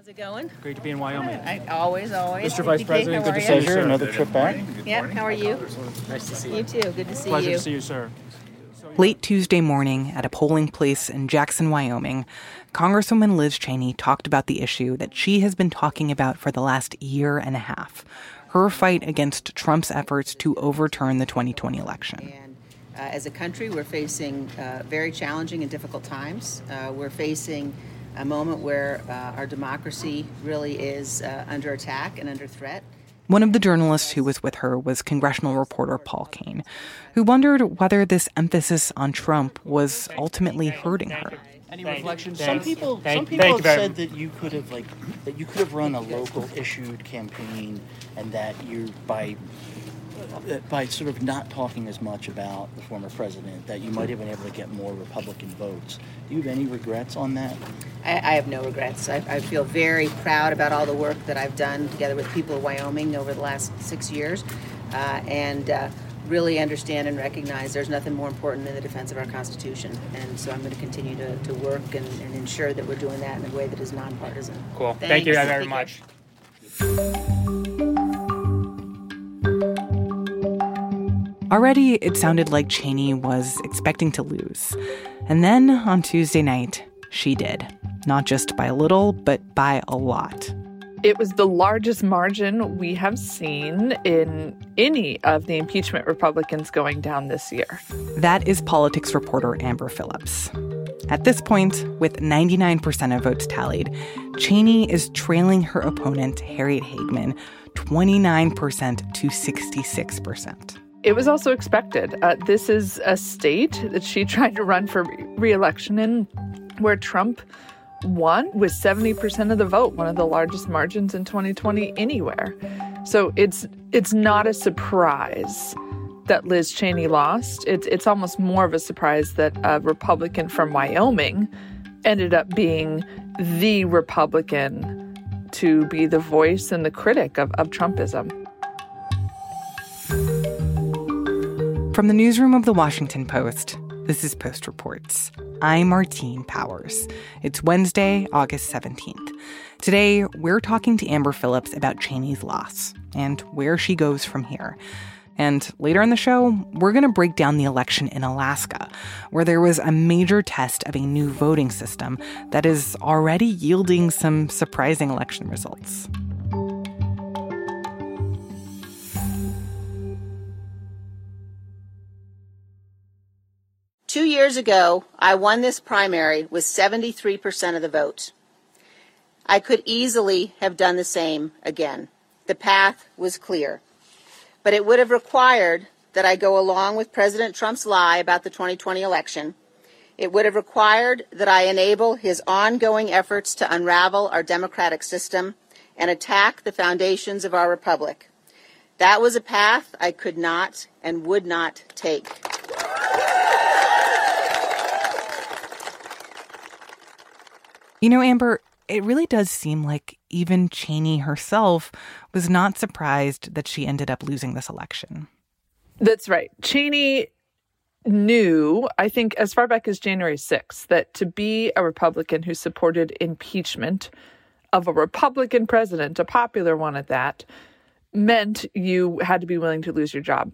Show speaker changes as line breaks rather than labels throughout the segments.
How's it going?
Great to be in Wyoming.
I, always, always.
Mr. Vice President,
how
good to see
you?
you, sir.
Another trip back?
Yeah, how are you?
Nice to see
You You too. Good to see
Pleasure
you.
to see you, sir.
Late Tuesday morning at a polling place in Jackson, Wyoming, Congresswoman Liz Cheney talked about the issue that she has been talking about for the last year and a half her fight against Trump's efforts to overturn the 2020 election.
And uh, as a country, we're facing uh, very challenging and difficult times. Uh, we're facing a moment where uh, our democracy really is uh, under attack and under threat.
One of the journalists who was with her was congressional reporter Paul Kane, who wondered whether this emphasis on Trump was ultimately hurting her.
Any reflections?
Some people, some people have said that you could have like that you could have run a local issued campaign, and that you by by sort of not talking as much about the former president, that you might have been able to get more Republican votes. Do you have any regrets on that?
I, I have no regrets. I, I feel very proud about all the work that I've done together with people of Wyoming over the last six years, uh, and uh, really understand and recognize there's nothing more important than the defense of our Constitution. And so I'm going to continue to, to work and, and ensure that we're doing that in a way that is nonpartisan.
Cool. Thank you
Thanks.
very
Take care.
much.
Already, it sounded like Cheney was expecting to lose. And then on Tuesday night, she did. Not just by a little, but by a lot.
It was the largest margin we have seen in any of the impeachment Republicans going down this year.
That is politics reporter Amber Phillips. At this point, with 99% of votes tallied, Cheney is trailing her opponent, Harriet Hageman, 29% to 66%.
It was also expected. Uh, this is a state that she tried to run for reelection in where Trump won with 70% of the vote, one of the largest margins in 2020 anywhere. So it's it's not a surprise that Liz Cheney lost. It's it's almost more of a surprise that a Republican from Wyoming ended up being the Republican to be the voice and the critic of, of Trumpism.
From the newsroom of the Washington Post, this is Post Reports. I'm Martine Powers. It's Wednesday, August 17th. Today, we're talking to Amber Phillips about Cheney's loss and where she goes from here. And later in the show, we're going to break down the election in Alaska, where there was a major test of a new voting system that is already yielding some surprising election results.
Years ago, I won this primary with 73% of the vote. I could easily have done the same again. The path was clear. But it would have required that I go along with President Trump's lie about the 2020 election. It would have required that I enable his ongoing efforts to unravel our democratic system and attack the foundations of our republic. That was a path I could not and would not take.
You know, Amber, it really does seem like even Cheney herself was not surprised that she ended up losing this election.
That's right. Cheney knew, I think, as far back as January 6th, that to be a Republican who supported impeachment of a Republican president, a popular one at that, meant you had to be willing to lose your job.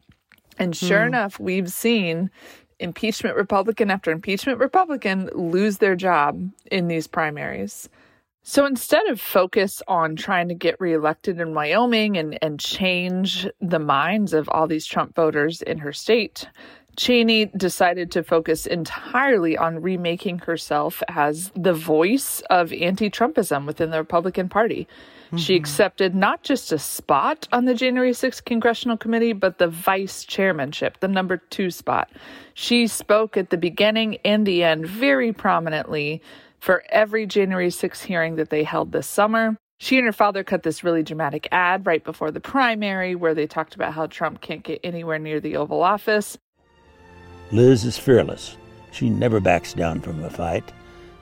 And sure hmm. enough, we've seen impeachment Republican after impeachment Republican lose their job in these primaries. So instead of focus on trying to get reelected in Wyoming and, and change the minds of all these Trump voters in her state, Cheney decided to focus entirely on remaking herself as the voice of anti Trumpism within the Republican Party. She mm-hmm. accepted not just a spot on the January 6th congressional committee, but the vice chairmanship, the number two spot. She spoke at the beginning and the end very prominently for every January 6th hearing that they held this summer. She and her father cut this really dramatic ad right before the primary where they talked about how Trump can't get anywhere near the Oval Office.
Liz is fearless. She never backs down from a fight.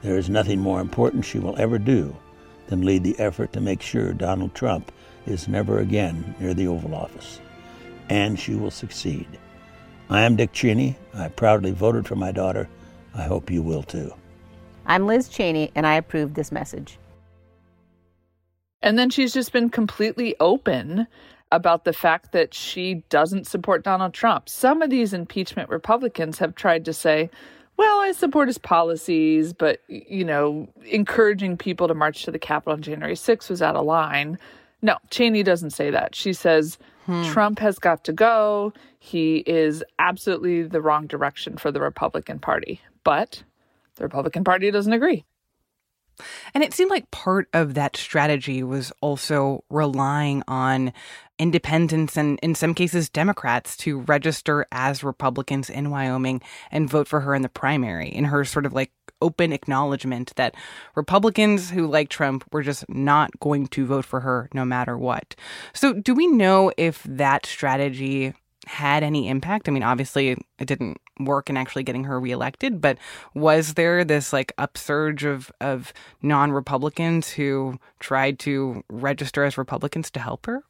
There is nothing more important she will ever do than lead the effort to make sure Donald Trump is never again near the Oval Office. And she will succeed. I am Dick Cheney. I proudly voted for my daughter. I hope you will too.
I'm Liz Cheney, and I approve this message.
And then she's just been completely open about the fact that she doesn't support Donald Trump. Some of these impeachment Republicans have tried to say, well, I support his policies, but, you know, encouraging people to march to the Capitol on January 6th was out of line. No, Cheney doesn't say that. She says hmm. Trump has got to go. He is absolutely the wrong direction for the Republican Party. But the Republican Party doesn't agree.
And it seemed like part of that strategy was also relying on independents and, in some cases, Democrats to register as Republicans in Wyoming and vote for her in the primary, in her sort of like open acknowledgement that Republicans who like Trump were just not going to vote for her no matter what. So, do we know if that strategy had any impact? I mean, obviously it didn't work in actually getting her reelected, but was there this like upsurge of of non-Republicans who tried to register as Republicans to help her?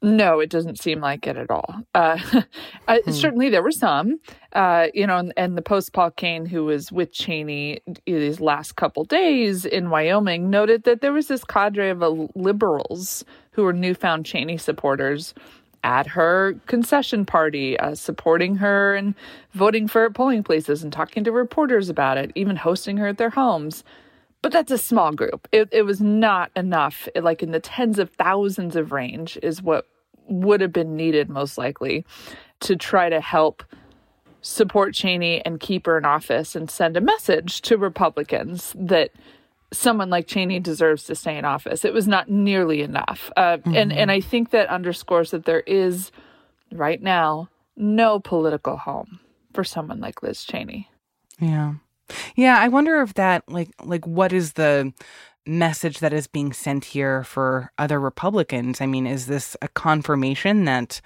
No, it doesn't seem like it at all. Uh, hmm. Certainly, there were some, uh, you know, and, and the post Paul Kane, who was with Cheney these last couple days in Wyoming, noted that there was this cadre of uh, liberals who were newfound Cheney supporters at her concession party, uh, supporting her and voting for her polling places and talking to reporters about it, even hosting her at their homes. But that's a small group. It, it was not enough, like in the tens of thousands of range, is what would have been needed most likely to try to help support Cheney and keep her in office and send a message to Republicans that someone like Cheney deserves to stay in office. It was not nearly enough. Uh, mm-hmm. And and I think that underscores that there is right now no political home for someone like Liz Cheney.
Yeah. Yeah, I wonder if that like like what is the message that is being sent here for other Republicans? I mean, is this a confirmation that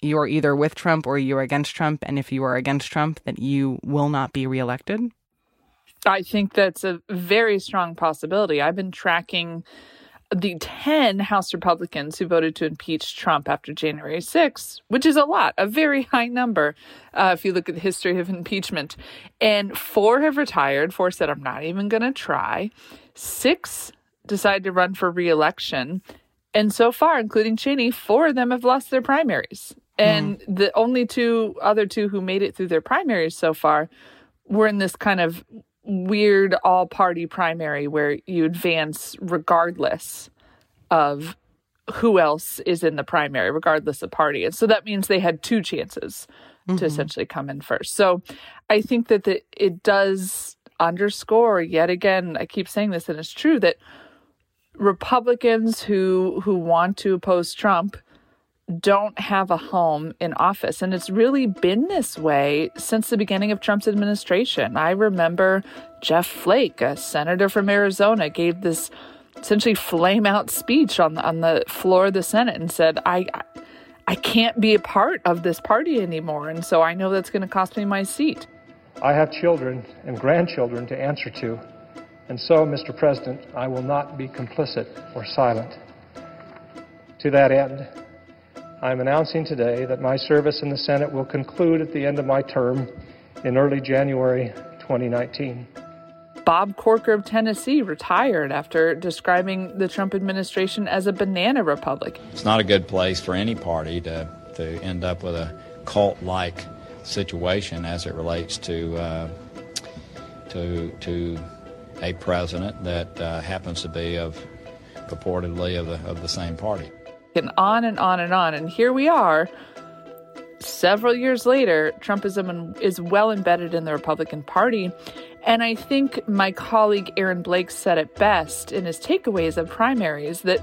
you're either with Trump or you're against Trump and if you are against Trump that you will not be reelected?
I think that's a very strong possibility. I've been tracking the 10 House Republicans who voted to impeach Trump after January 6th, which is a lot, a very high number uh, if you look at the history of impeachment. And four have retired, four said, I'm not even going to try. Six decided to run for reelection. And so far, including Cheney, four of them have lost their primaries. And mm. the only two other two who made it through their primaries so far were in this kind of weird all party primary where you advance regardless of who else is in the primary, regardless of party. And so that means they had two chances mm-hmm. to essentially come in first. So I think that the, it does underscore yet again, I keep saying this and it's true that Republicans who who want to oppose Trump don't have a home in office. And it's really been this way since the beginning of Trump's administration. I remember Jeff Flake, a senator from Arizona, gave this essentially flame out speech on on the floor of the Senate and said, I, I can't be a part of this party anymore. And so I know that's going to cost me my seat.
I have children and grandchildren to answer to. And so, Mr. President, I will not be complicit or silent. To that end, I'm announcing today that my service in the Senate will conclude at the end of my term in early January 2019.
Bob Corker of Tennessee retired after describing the Trump administration as a banana republic.
It's not a good place for any party to, to end up with a cult like situation as it relates to, uh, to, to a president that uh, happens to be of purportedly of the, of the same party
and on and on and on. And here we are, several years later, Trumpism is well embedded in the Republican Party. And I think my colleague Aaron Blake said it best in his takeaways of primaries that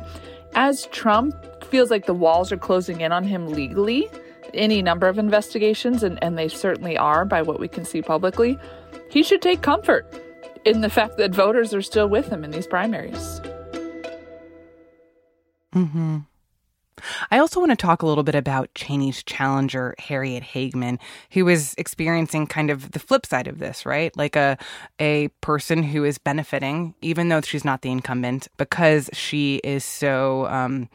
as Trump feels like the walls are closing in on him legally, any number of investigations, and, and they certainly are by what we can see publicly, he should take comfort in the fact that voters are still with him in these primaries.
Mm-hmm. I also want to talk a little bit about Cheney's challenger, Harriet Hageman, who is experiencing kind of the flip side of this, right? Like a a person who is benefiting, even though she's not the incumbent, because she is so um,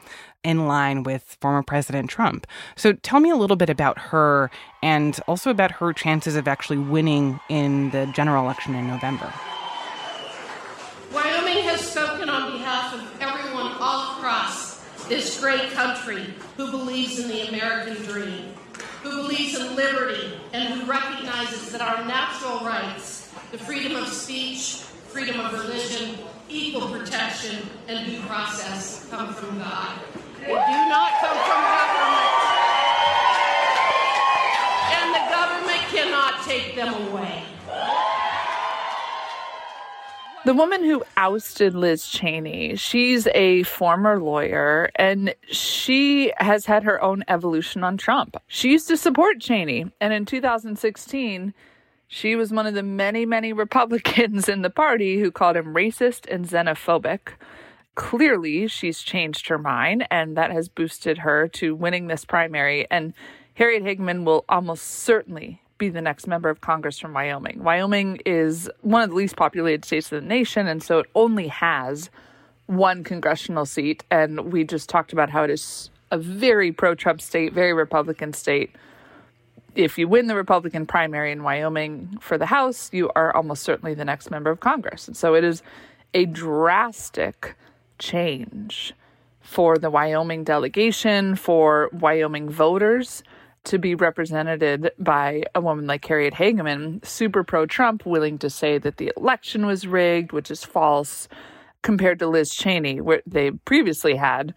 in line with former President Trump. So tell me a little bit about her and also about her chances of actually winning in the general election in November.
Wyoming has spoken on behalf of everyone all across this great country who believes in the American dream, who believes in liberty, and who recognizes that our natural rights, the freedom of speech, freedom of religion, equal protection, and due process come from God. They do not come from government. And the government cannot take them away.
The woman who ousted Liz Cheney, she's a former lawyer and she has had her own evolution on Trump. She used to support Cheney, and in 2016, she was one of the many, many Republicans in the party who called him racist and xenophobic. Clearly, she's changed her mind, and that has boosted her to winning this primary. And Harriet Hageman will almost certainly be the next member of Congress from Wyoming. Wyoming is one of the least populated states of the nation, and so it only has one congressional seat. And we just talked about how it is a very pro Trump state, very Republican state. If you win the Republican primary in Wyoming for the House, you are almost certainly the next member of Congress. And so it is a drastic change for the Wyoming delegation, for Wyoming voters to be represented by a woman like Harriet Hageman, super pro Trump, willing to say that the election was rigged, which is false, compared to Liz Cheney, where they previously had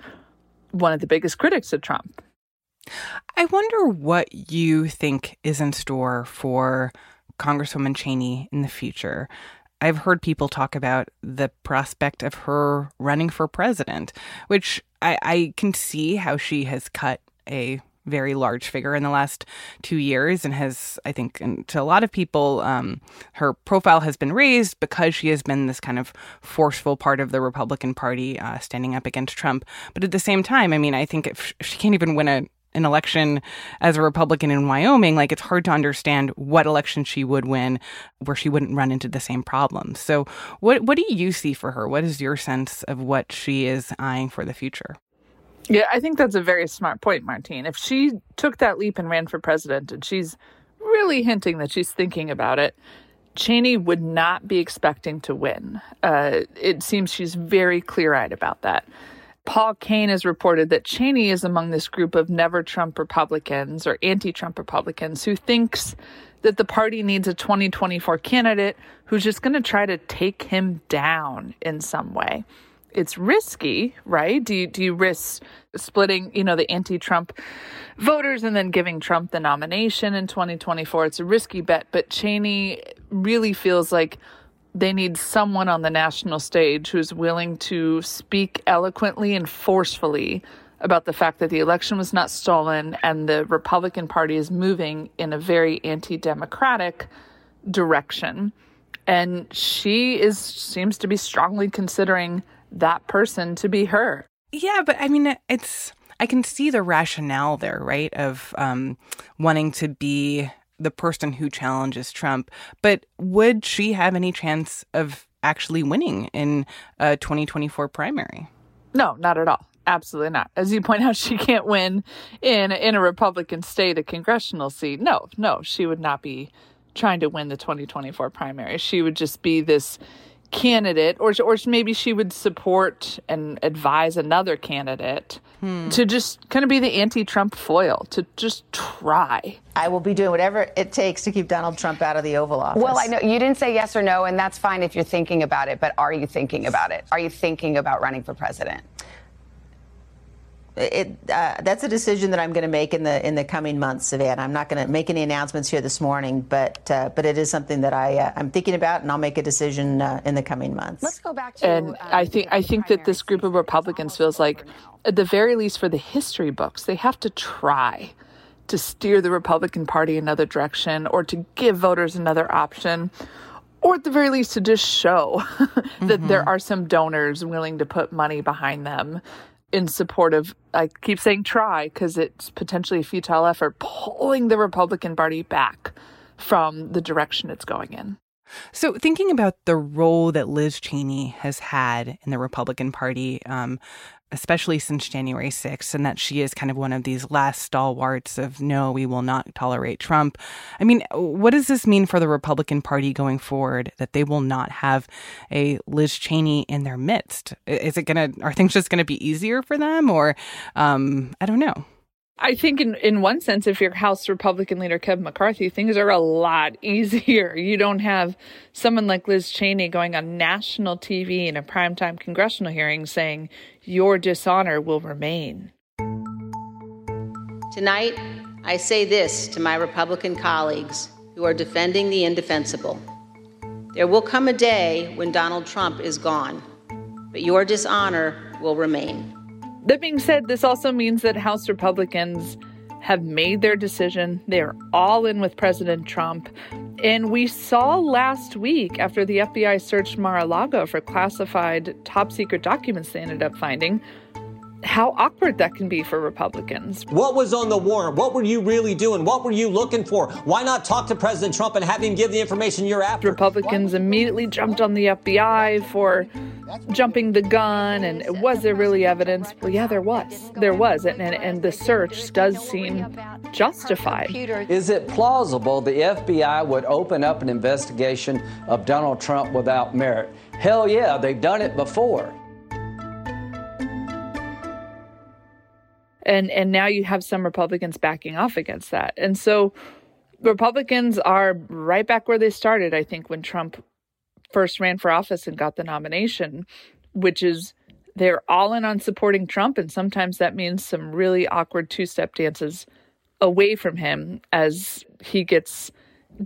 one of the biggest critics of Trump.
I wonder what you think is in store for Congresswoman Cheney in the future. I've heard people talk about the prospect of her running for president, which I, I can see how she has cut a very large figure in the last two years and has, I think, to a lot of people, um, her profile has been raised because she has been this kind of forceful part of the Republican Party uh, standing up against Trump. But at the same time, I mean, I think if she can't even win a an election as a Republican in Wyoming, like it's hard to understand what election she would win where she wouldn't run into the same problems. So what what do you see for her? What is your sense of what she is eyeing for the future?
Yeah, I think that's a very smart point, Martine. If she took that leap and ran for president, and she's really hinting that she's thinking about it, Cheney would not be expecting to win. Uh, it seems she's very clear eyed about that. Paul Kane has reported that Cheney is among this group of never Trump Republicans or anti Trump Republicans who thinks that the party needs a 2024 candidate who's just going to try to take him down in some way. It's risky, right? Do you, do you risk splitting, you know, the anti-Trump voters and then giving Trump the nomination in 2024? It's a risky bet, but Cheney really feels like they need someone on the national stage who's willing to speak eloquently and forcefully about the fact that the election was not stolen and the Republican Party is moving in a very anti democratic direction. And she is seems to be strongly considering that person to be her.
Yeah, but I mean, it's I can see the rationale there, right? Of um, wanting to be the person who challenges Trump. But would she have any chance of actually winning in a 2024 primary?
No, not at all. Absolutely not. As you point out, she can't win in in a Republican state a congressional seat. No, no, she would not be trying to win the 2024 primary. She would just be this candidate, or or maybe she would support and advise another candidate hmm. to just kind of be the anti-Trump foil to just try.
I will be doing whatever it takes to keep Donald Trump out of the Oval Office.
Well, I know you didn't say yes or no, and that's fine if you're thinking about it. But are you thinking about it? Are you thinking about running for president?
It, uh, that's a decision that I'm going to make in the in the coming months, Savannah. I'm not going to make any announcements here this morning, but uh, but it is something that I uh, I'm thinking about, and I'll make a decision uh, in the coming months.
Let's go back to.
And um, I think I think that this group of Republicans feels like, at the very least, for the history books, they have to try to steer the Republican Party another direction, or to give voters another option. Or at the very least, to just show that mm-hmm. there are some donors willing to put money behind them in support of, I keep saying try because it's potentially a futile effort, pulling the Republican Party back from the direction it's going in.
So, thinking about the role that Liz Cheney has had in the Republican Party, um, especially since January 6th, and that she is kind of one of these last stalwarts of no, we will not tolerate Trump. I mean, what does this mean for the Republican Party going forward that they will not have a Liz Cheney in their midst? Is it going to, are things just going to be easier for them? Or, um, I don't know.
I think in, in one sense, if you're House Republican leader Kevin McCarthy, things are a lot easier. You don't have someone like Liz Cheney going on national TV in a primetime congressional hearing saying your dishonor will remain.
Tonight, I say this to my Republican colleagues who are defending the indefensible. There will come a day when Donald Trump is gone, but your dishonor will remain.
That being said, this also means that House Republicans have made their decision. They're all in with President Trump. And we saw last week, after the FBI searched Mar a Lago for classified top secret documents they ended up finding, how awkward that can be for Republicans.
What was on the warrant? What were you really doing? What were you looking for? Why not talk to President Trump and have him give the information you're after?
Republicans immediately jumped on the FBI for jumping the gun, and was there really evidence? Well, yeah, there was. There was, and, and, and the search does seem justified.
Is it plausible the FBI would open up an investigation of Donald Trump without merit? Hell yeah, they've done it before.
And and now you have some Republicans backing off against that. And so Republicans are right back where they started, I think, when Trump first ran for office and got the nomination, which is they're all in on supporting Trump. And sometimes that means some really awkward two step dances away from him as he gets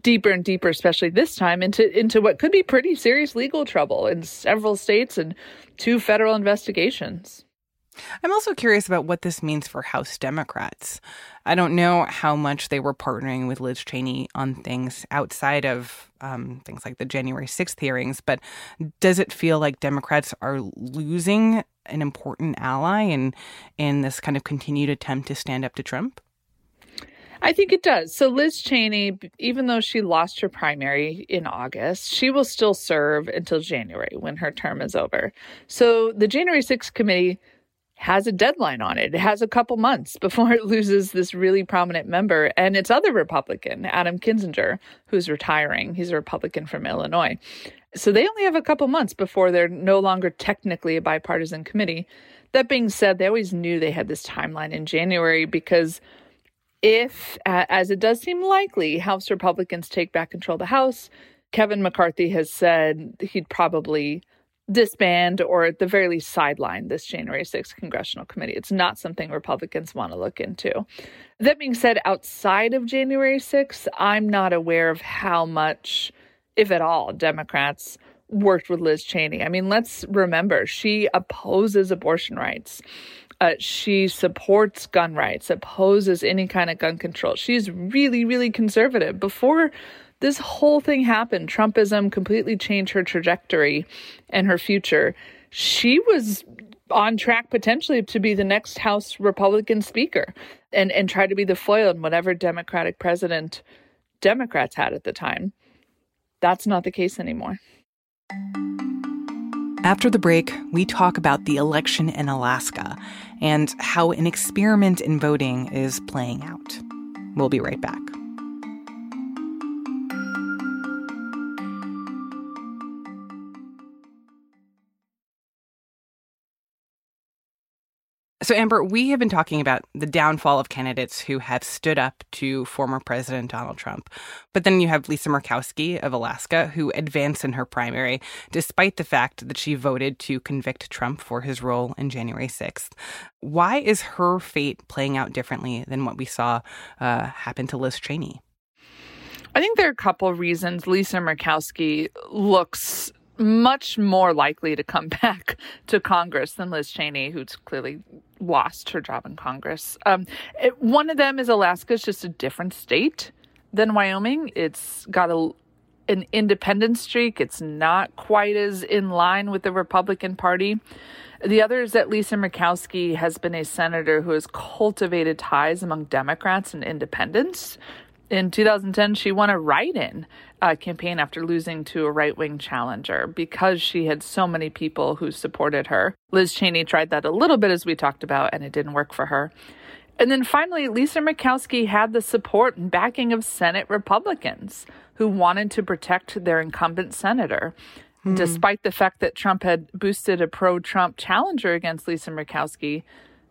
deeper and deeper, especially this time, into into what could be pretty serious legal trouble in several states and two federal investigations.
I'm also curious about what this means for House Democrats. I don't know how much they were partnering with Liz Cheney on things outside of um, things like the January 6th hearings, but does it feel like Democrats are losing an important ally in, in this kind of continued attempt to stand up to Trump?
I think it does. So Liz Cheney, even though she lost her primary in August, she will still serve until January when her term is over. So the January 6th committee has a deadline on it. It has a couple months before it loses this really prominent member and its other Republican, Adam Kinzinger, who's retiring. He's a Republican from Illinois. So they only have a couple months before they're no longer technically a bipartisan committee. That being said, they always knew they had this timeline in January because if, as it does seem likely, House Republicans take back control of the House, Kevin McCarthy has said he'd probably disband or at the very least sideline this January 6th congressional committee. It's not something Republicans want to look into. That being said, outside of January 6th, I'm not aware of how much, if at all, Democrats worked with Liz Cheney. I mean, let's remember, she opposes abortion rights. Uh, she supports gun rights, opposes any kind of gun control. She's really, really conservative. Before this whole thing happened. Trumpism completely changed her trajectory and her future. She was on track potentially to be the next House Republican Speaker and, and try to be the foil in whatever Democratic president Democrats had at the time. That's not the case anymore.
After the break, we talk about the election in Alaska and how an experiment in voting is playing out. We'll be right back. So, Amber, we have been talking about the downfall of candidates who have stood up to former President Donald Trump. But then you have Lisa Murkowski of Alaska, who advanced in her primary, despite the fact that she voted to convict Trump for his role in January 6th. Why is her fate playing out differently than what we saw uh, happen to Liz Cheney?
I think there are a couple of reasons Lisa Murkowski looks much more likely to come back to Congress than Liz Cheney, who's clearly lost her job in Congress. Um, it, one of them is Alaska is just a different state than Wyoming. It's got a an independent streak. It's not quite as in line with the Republican Party. The other is that Lisa Murkowski has been a senator who has cultivated ties among Democrats and independents In 2010, she won a write in uh, campaign after losing to a right wing challenger because she had so many people who supported her. Liz Cheney tried that a little bit, as we talked about, and it didn't work for her. And then finally, Lisa Murkowski had the support and backing of Senate Republicans who wanted to protect their incumbent senator. Hmm. Despite the fact that Trump had boosted a pro Trump challenger against Lisa Murkowski,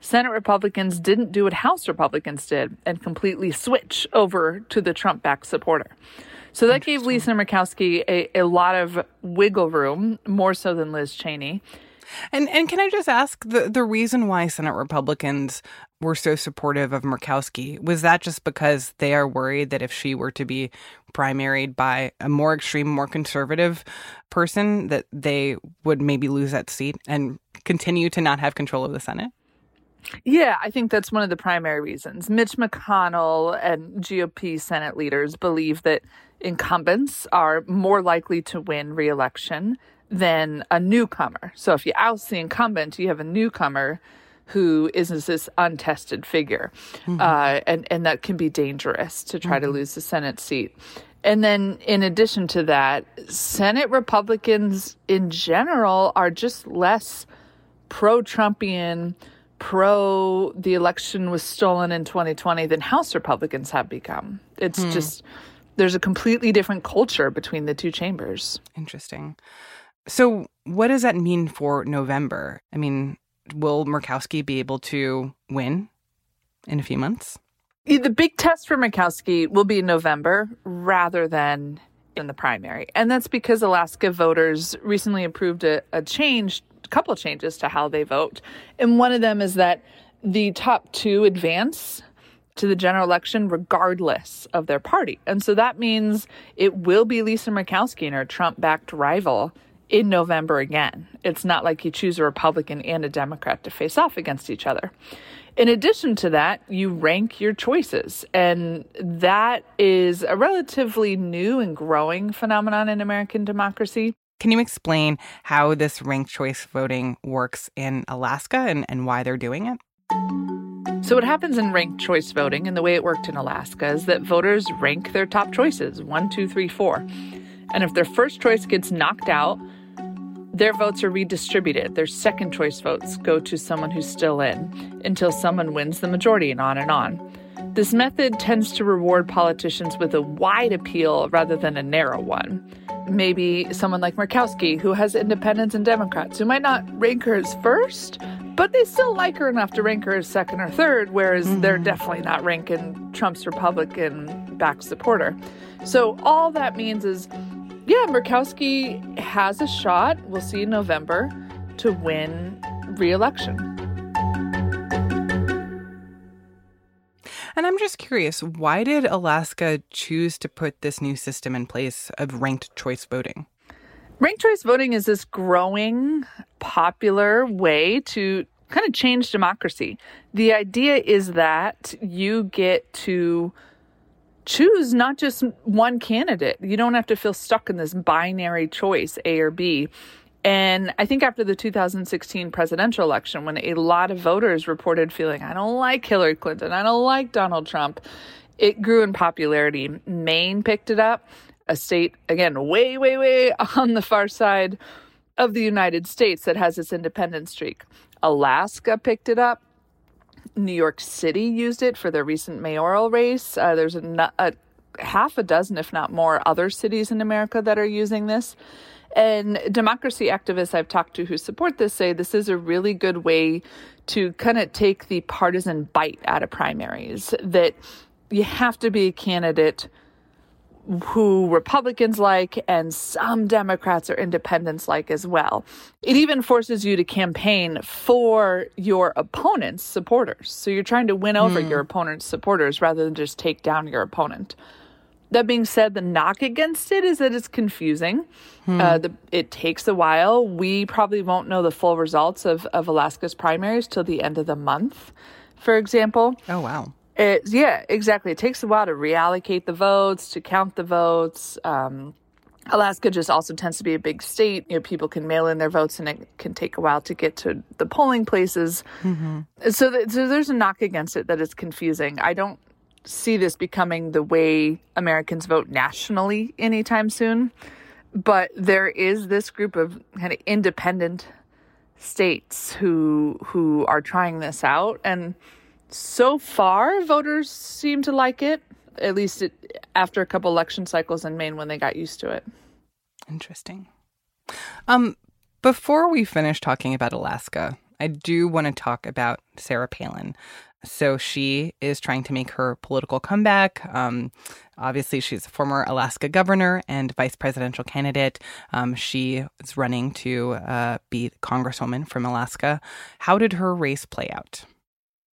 Senate Republicans didn't do what House Republicans did and completely switch over to the Trump backed supporter. So that gave Lisa Murkowski a, a lot of wiggle room, more so than Liz Cheney.
And and can I just ask the the reason why Senate Republicans were so supportive of Murkowski was that just because they are worried that if she were to be primaried by a more extreme, more conservative person, that they would maybe lose that seat and continue to not have control of the Senate?
Yeah, I think that's one of the primary reasons. Mitch McConnell and GOP Senate leaders believe that incumbents are more likely to win reelection than a newcomer. So if you oust the incumbent, you have a newcomer who is this untested figure, mm-hmm. uh, and and that can be dangerous to try mm-hmm. to lose the Senate seat. And then, in addition to that, Senate Republicans in general are just less pro-Trumpian pro the election was stolen in 2020 than House Republicans have become. It's hmm. just there's a completely different culture between the two chambers.
Interesting. So, what does that mean for November? I mean, will Murkowski be able to win in a few months?
The big test for Murkowski will be in November rather than in the primary. And that's because Alaska voters recently approved a, a change a couple of changes to how they vote. And one of them is that the top two advance to the general election regardless of their party. And so that means it will be Lisa Murkowski and her Trump backed rival in November again. It's not like you choose a Republican and a Democrat to face off against each other. In addition to that, you rank your choices. And that is a relatively new and growing phenomenon in American democracy.
Can you explain how this ranked choice voting works in Alaska and, and why they're doing it?
So, what happens in ranked choice voting and the way it worked in Alaska is that voters rank their top choices one, two, three, four. And if their first choice gets knocked out, their votes are redistributed. Their second choice votes go to someone who's still in until someone wins the majority and on and on. This method tends to reward politicians with a wide appeal rather than a narrow one maybe someone like Murkowski, who has independents and Democrats who might not rank her as first, but they still like her enough to rank her as second or third, whereas mm-hmm. they're definitely not ranking Trump's Republican backed supporter. So all that means is, yeah, Murkowski has a shot, we'll see in November, to win re election.
And I'm just curious, why did Alaska choose to put this new system in place of ranked choice voting?
Ranked choice voting is this growing, popular way to kind of change democracy. The idea is that you get to choose not just one candidate. You don't have to feel stuck in this binary choice, A or B. And I think after the 2016 presidential election, when a lot of voters reported feeling, I don't like Hillary Clinton, I don't like Donald Trump, it grew in popularity. Maine picked it up, a state, again, way, way, way on the far side of the United States that has its independent streak. Alaska picked it up. New York City used it for their recent mayoral race. Uh, there's a, a half a dozen, if not more, other cities in America that are using this. And democracy activists I've talked to who support this say this is a really good way to kind of take the partisan bite out of primaries, that you have to be a candidate who Republicans like and some Democrats or independents like as well. It even forces you to campaign for your opponent's supporters. So you're trying to win over mm. your opponent's supporters rather than just take down your opponent. That being said, the knock against it is that it's confusing. Hmm. Uh, the, it takes a while. We probably won't know the full results of, of Alaska's primaries till the end of the month, for example.
Oh, wow.
It, yeah, exactly. It takes a while to reallocate the votes, to count the votes. Um, Alaska just also tends to be a big state. You know, people can mail in their votes, and it can take a while to get to the polling places. Mm-hmm. So, th- so there's a knock against it that it's confusing. I don't see this becoming the way Americans vote nationally anytime soon. But there is this group of kind of independent states who who are trying this out and so far voters seem to like it at least it, after a couple election cycles in Maine when they got used to it.
Interesting. Um before we finish talking about Alaska, I do want to talk about Sarah Palin. So she is trying to make her political comeback. Um, obviously, she's a former Alaska governor and vice presidential candidate. Um, she is running to uh, be congresswoman from Alaska. How did her race play out?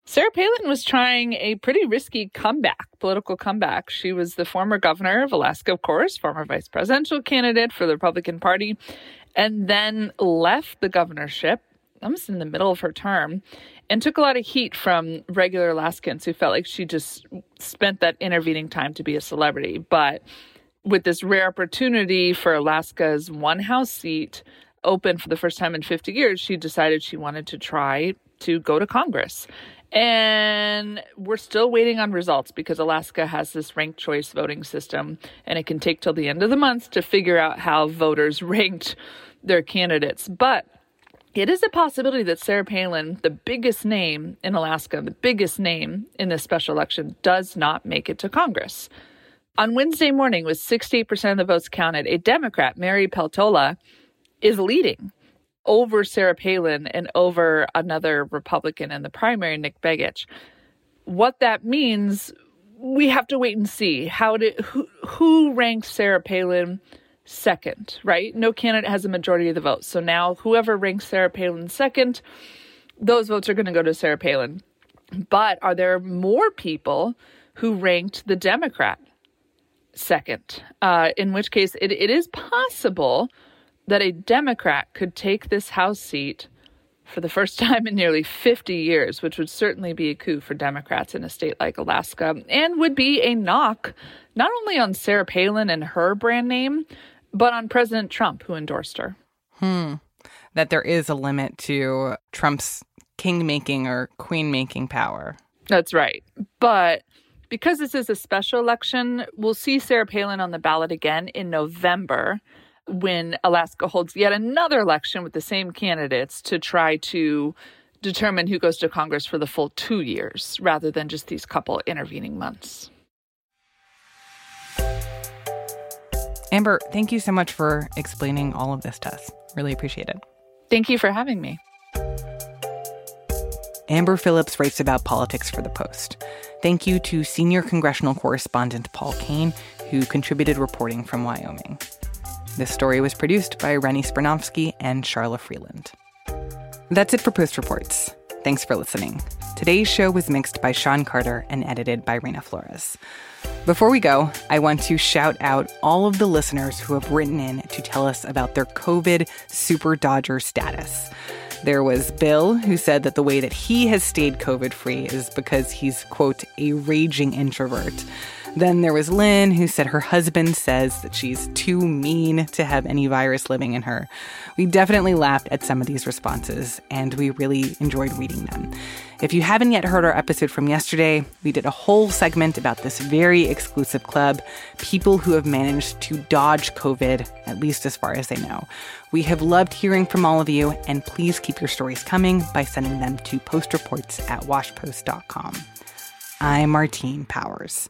Sarah Palin was trying a pretty risky comeback, political comeback. She was the former governor of Alaska, of course, former vice presidential candidate for the Republican Party, and then left the governorship almost in the middle of her term and took a lot of heat from regular Alaskans who felt like she just spent that intervening time to be a celebrity. But with this rare opportunity for Alaska's one house seat open for the first time in 50 years, she decided she wanted to try to go to Congress. And we're still waiting on results because Alaska has this ranked choice voting system, and it can take till the end of the month to figure out how voters ranked their candidates. But it is a possibility that Sarah Palin, the biggest name in Alaska, the biggest name in this special election, does not make it to Congress. On Wednesday morning, with 68% of the votes counted, a Democrat, Mary Peltola, is leading over Sarah Palin and over another Republican in the primary, Nick Begich. What that means, we have to wait and see. How did who, who ranked Sarah Palin second? Right? No candidate has a majority of the votes. So now, whoever ranks Sarah Palin second, those votes are going to go to Sarah Palin. But are there more people who ranked the Democrat second? Uh, in which case, it, it is possible that a Democrat could take this House seat for the first time in nearly 50 years, which would certainly be a coup for Democrats in a state like Alaska, and would be a knock not only on Sarah Palin and her brand name, but on President Trump, who endorsed her.
Hmm. That there is a limit to Trump's king making or queen making power.
That's right. But because this is a special election, we'll see Sarah Palin on the ballot again in November when Alaska holds yet another election with the same candidates to try to determine who goes to Congress for the full two years rather than just these couple intervening months.
Amber, thank you so much for explaining all of this to us. Really appreciate it.
Thank you for having me.
Amber Phillips writes about politics for The Post. Thank you to senior congressional correspondent Paul Kane, who contributed reporting from Wyoming. This story was produced by Rennie Svirnovskiy and Charla Freeland. That's it for Post Reports. Thanks for listening. Today's show was mixed by Sean Carter and edited by Reena Flores. Before we go, I want to shout out all of the listeners who have written in to tell us about their COVID super dodger status. There was Bill, who said that the way that he has stayed COVID free is because he's, quote, a raging introvert. Then there was Lynn, who said her husband says that she's too mean to have any virus living in her. We definitely laughed at some of these responses, and we really enjoyed reading them. If you haven't yet heard our episode from yesterday, we did a whole segment about this very exclusive club, people who have managed to dodge COVID, at least as far as they know. We have loved hearing from all of you, and please keep your stories coming by sending them to postreports at washpost.com. I'm Martine Powers.